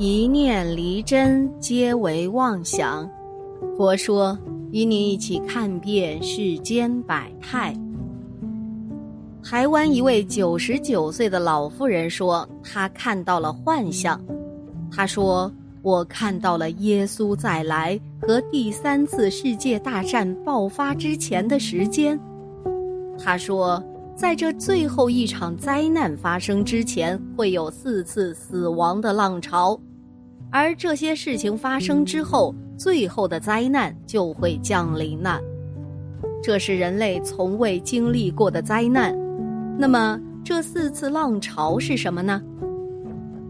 一念离真，皆为妄想。佛说，与你一起看遍世间百态。台湾一位九十九岁的老妇人说，她看到了幻象。她说：“我看到了耶稣再来和第三次世界大战爆发之前的时间。”她说。在这最后一场灾难发生之前，会有四次死亡的浪潮，而这些事情发生之后，最后的灾难就会降临了。这是人类从未经历过的灾难。那么，这四次浪潮是什么呢？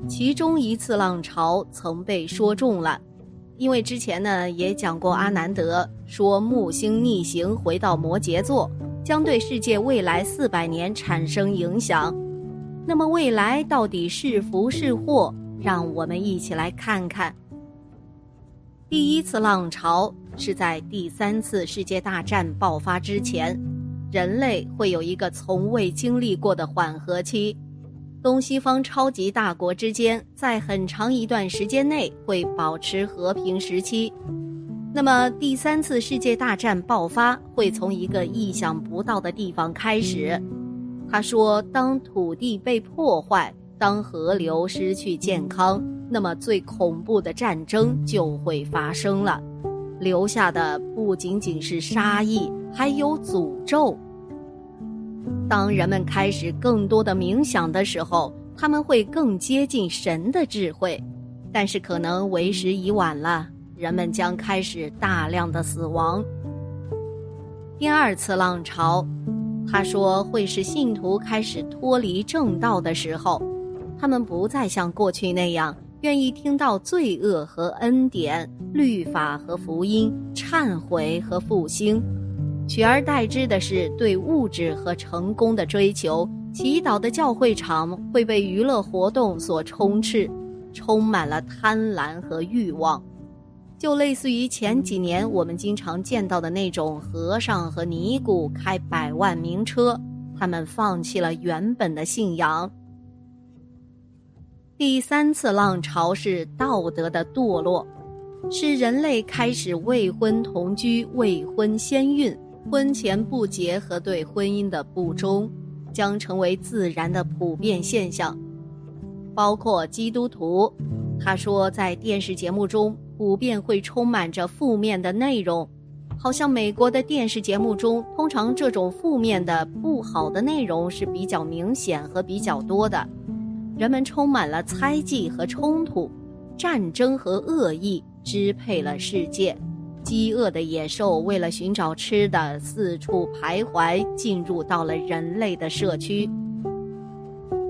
其中一次浪潮曾被说中了，因为之前呢也讲过阿南德说木星逆行回到摩羯座。将对世界未来四百年产生影响，那么未来到底是福是祸？让我们一起来看看。第一次浪潮是在第三次世界大战爆发之前，人类会有一个从未经历过的缓和期，东西方超级大国之间在很长一段时间内会保持和平时期。那么，第三次世界大战爆发会从一个意想不到的地方开始。他说：“当土地被破坏，当河流失去健康，那么最恐怖的战争就会发生了，留下的不仅仅是杀意，还有诅咒。当人们开始更多的冥想的时候，他们会更接近神的智慧，但是可能为时已晚了。”人们将开始大量的死亡。第二次浪潮，他说会是信徒开始脱离正道的时候，他们不再像过去那样愿意听到罪恶和恩典、律法和福音、忏悔和复兴，取而代之的是对物质和成功的追求。祈祷的教会场会被娱乐活动所充斥，充满了贪婪和欲望。就类似于前几年我们经常见到的那种和尚和尼姑开百万名车，他们放弃了原本的信仰。第三次浪潮是道德的堕落，是人类开始未婚同居、未婚先孕、婚前不结和对婚姻的不忠，将成为自然的普遍现象，包括基督徒。他说，在电视节目中。普遍会充满着负面的内容，好像美国的电视节目中，通常这种负面的不好的内容是比较明显和比较多的。人们充满了猜忌和冲突，战争和恶意支配了世界。饥饿的野兽为了寻找吃的，四处徘徊，进入到了人类的社区。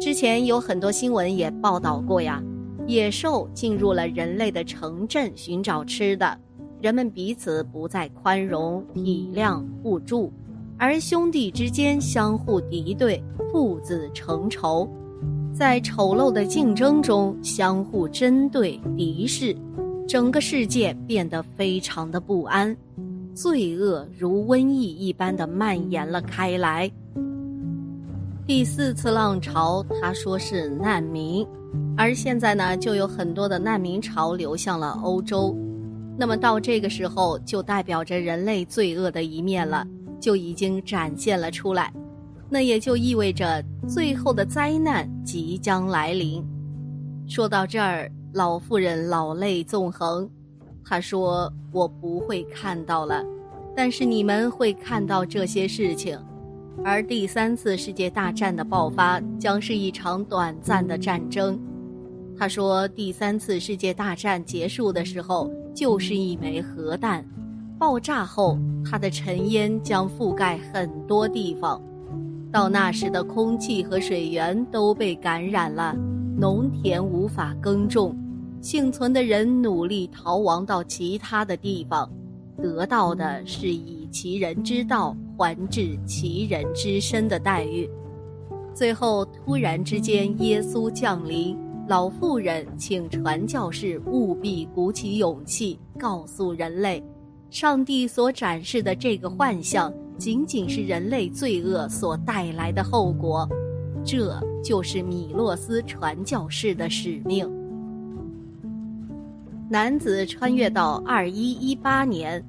之前有很多新闻也报道过呀。野兽进入了人类的城镇寻找吃的，人们彼此不再宽容、体谅、互助，而兄弟之间相互敌对、父子成仇，在丑陋的竞争中相互针对、敌视，整个世界变得非常的不安，罪恶如瘟疫一般的蔓延了开来。第四次浪潮，他说是难民。而现在呢，就有很多的难民潮流向了欧洲，那么到这个时候，就代表着人类罪恶的一面了，就已经展现了出来，那也就意味着最后的灾难即将来临。说到这儿，老妇人老泪纵横，她说：“我不会看到了，但是你们会看到这些事情，而第三次世界大战的爆发将是一场短暂的战争。”他说：“第三次世界大战结束的时候，就是一枚核弹爆炸后，它的尘烟将覆盖很多地方。到那时的空气和水源都被感染了，农田无法耕种，幸存的人努力逃亡到其他的地方，得到的是以其人之道还治其人之身的待遇。最后，突然之间，耶稣降临。”老妇人请传教士务必鼓起勇气，告诉人类，上帝所展示的这个幻象，仅仅是人类罪恶所带来的后果。这就是米洛斯传教士的使命。男子穿越到二一一八年，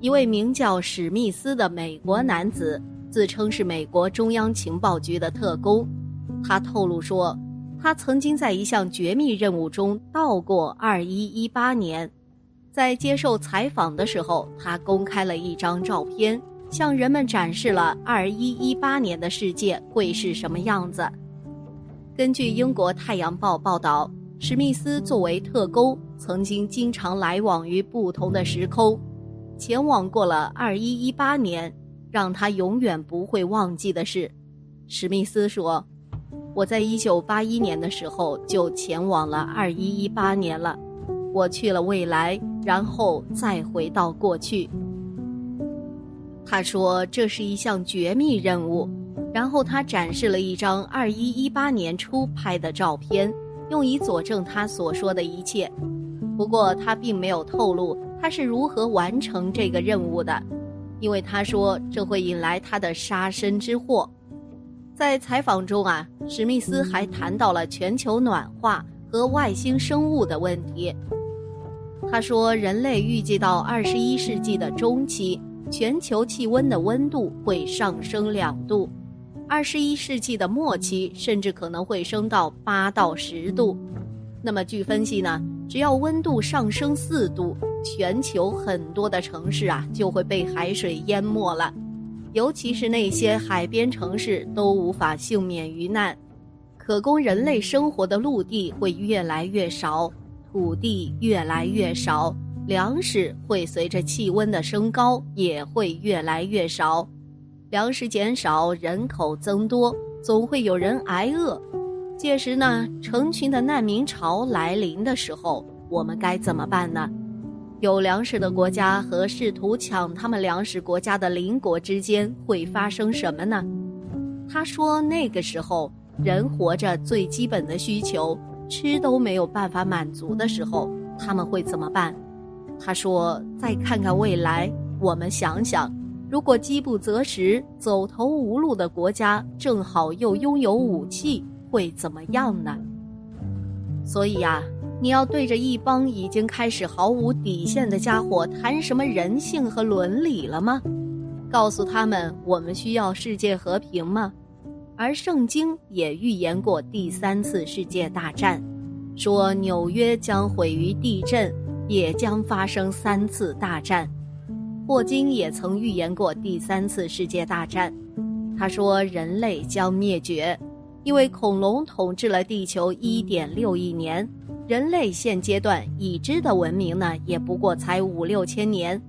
一位名叫史密斯的美国男子自称是美国中央情报局的特工。他透露说，他曾经在一项绝密任务中到过二一一八年。在接受采访的时候，他公开了一张照片，向人们展示了二一一八年的世界会是什么样子。根据英国《太阳报》报道，史密斯作为特工，曾经经常来往于不同的时空，前往过了二一一八年。让他永远不会忘记的是，史密斯说：“我在一九八一年的时候就前往了二一一八年了。”我去了未来，然后再回到过去。他说这是一项绝密任务，然后他展示了一张二一一八年初拍的照片，用以佐证他所说的一切。不过他并没有透露他是如何完成这个任务的，因为他说这会引来他的杀身之祸。在采访中啊，史密斯还谈到了全球暖化和外星生物的问题。他说，人类预计到二十一世纪的中期，全球气温的温度会上升两度；二十一世纪的末期，甚至可能会升到八到十度。那么，据分析呢，只要温度上升四度，全球很多的城市啊就会被海水淹没了，尤其是那些海边城市都无法幸免于难，可供人类生活的陆地会越来越少。土地越来越少，粮食会随着气温的升高也会越来越少。粮食减少，人口增多，总会有人挨饿。届时呢，成群的难民潮来临的时候，我们该怎么办呢？有粮食的国家和试图抢他们粮食国家的邻国之间会发生什么呢？他说，那个时候人活着最基本的需求。吃都没有办法满足的时候，他们会怎么办？他说：“再看看未来，我们想想，如果饥不择食、走投无路的国家正好又拥有武器，会怎么样呢？”所以呀，你要对着一帮已经开始毫无底线的家伙谈什么人性和伦理了吗？告诉他们我们需要世界和平吗？而圣经也预言过第三次世界大战，说纽约将毁于地震，也将发生三次大战。霍金也曾预言过第三次世界大战，他说人类将灭绝，因为恐龙统治了地球一点六亿年，人类现阶段已知的文明呢，也不过才五六千年，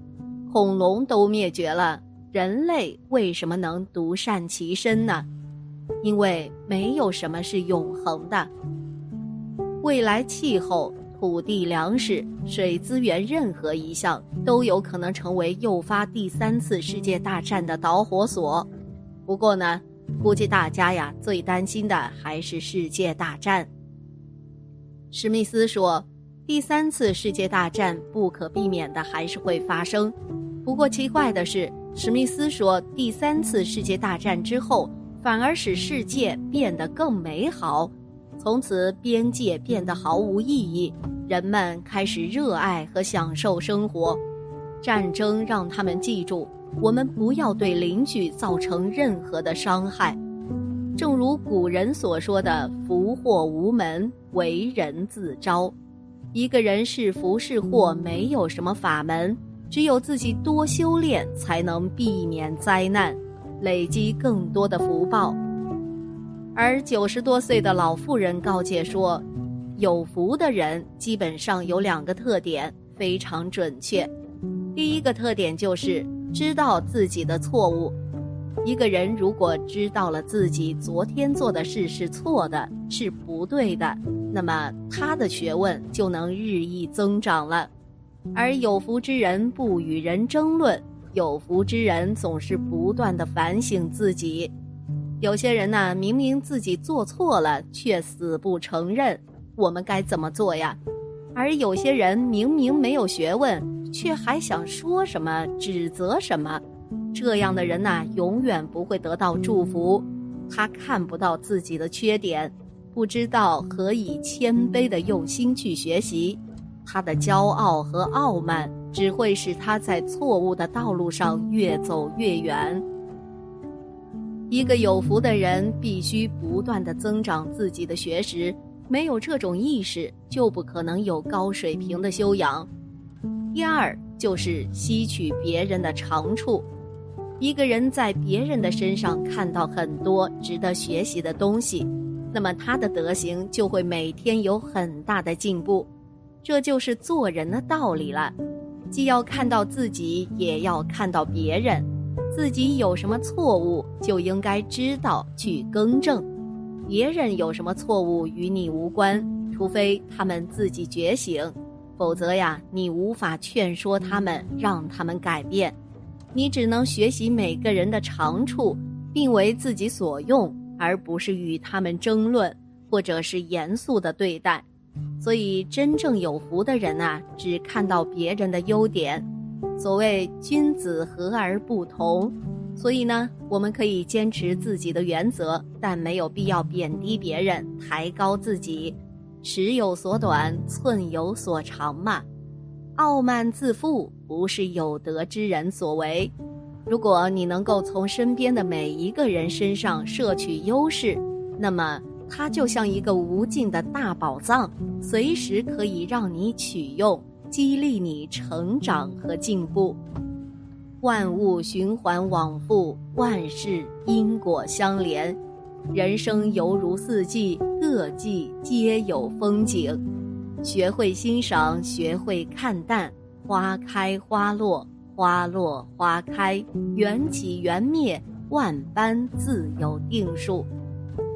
恐龙都灭绝了，人类为什么能独善其身呢？因为没有什么是永恒的，未来气候、土地、粮食、水资源任何一项都有可能成为诱发第三次世界大战的导火索。不过呢，估计大家呀最担心的还是世界大战。史密斯说，第三次世界大战不可避免的还是会发生。不过奇怪的是，史密斯说，第三次世界大战之后。反而使世界变得更美好，从此边界变得毫无意义，人们开始热爱和享受生活。战争让他们记住，我们不要对邻居造成任何的伤害。正如古人所说的：“福祸无门，为人自招。”一个人是福是祸，没有什么法门，只有自己多修炼，才能避免灾难。累积更多的福报，而九十多岁的老妇人告诫说：“有福的人基本上有两个特点，非常准确。第一个特点就是知道自己的错误。一个人如果知道了自己昨天做的事是错的，是不对的，那么他的学问就能日益增长了。而有福之人不与人争论。”有福之人总是不断的反省自己，有些人呢，明明自己做错了，却死不承认。我们该怎么做呀？而有些人明明没有学问，却还想说什么、指责什么，这样的人呐，永远不会得到祝福。他看不到自己的缺点，不知道何以谦卑的用心去学习，他的骄傲和傲慢只会使他在错误的道路上越走越远。一个有福的人必须不断的增长自己的学识，没有这种意识，就不可能有高水平的修养。第二就是吸取别人的长处。一个人在别人的身上看到很多值得学习的东西，那么他的德行就会每天有很大的进步。这就是做人的道理了，既要看到自己，也要看到别人。自己有什么错误，就应该知道去更正；别人有什么错误与你无关，除非他们自己觉醒，否则呀，你无法劝说他们，让他们改变。你只能学习每个人的长处，并为自己所用，而不是与他们争论，或者是严肃的对待。所以，真正有福的人啊，只看到别人的优点。所谓君子和而不同，所以呢，我们可以坚持自己的原则，但没有必要贬低别人，抬高自己。尺有所短，寸有所长嘛。傲慢自负不是有德之人所为。如果你能够从身边的每一个人身上摄取优势，那么它就像一个无尽的大宝藏，随时可以让你取用。激励你成长和进步，万物循环往复，万事因果相连，人生犹如四季，各季皆有风景。学会欣赏，学会看淡，花开花落，花落花开，缘起缘灭，万般自有定数。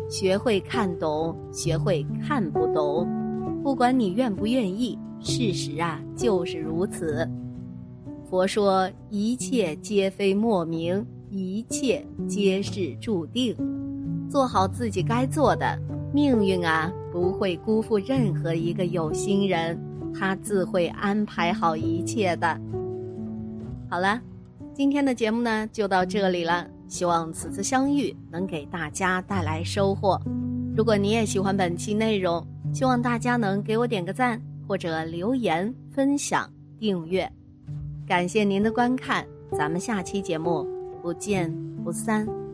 学会看懂，学会看不懂，不管你愿不愿意。事实啊，就是如此。佛说一切皆非莫名，一切皆是注定。做好自己该做的，命运啊不会辜负任何一个有心人，他自会安排好一切的。好了，今天的节目呢就到这里了。希望此次相遇能给大家带来收获。如果你也喜欢本期内容，希望大家能给我点个赞。或者留言、分享、订阅，感谢您的观看，咱们下期节目不见不散。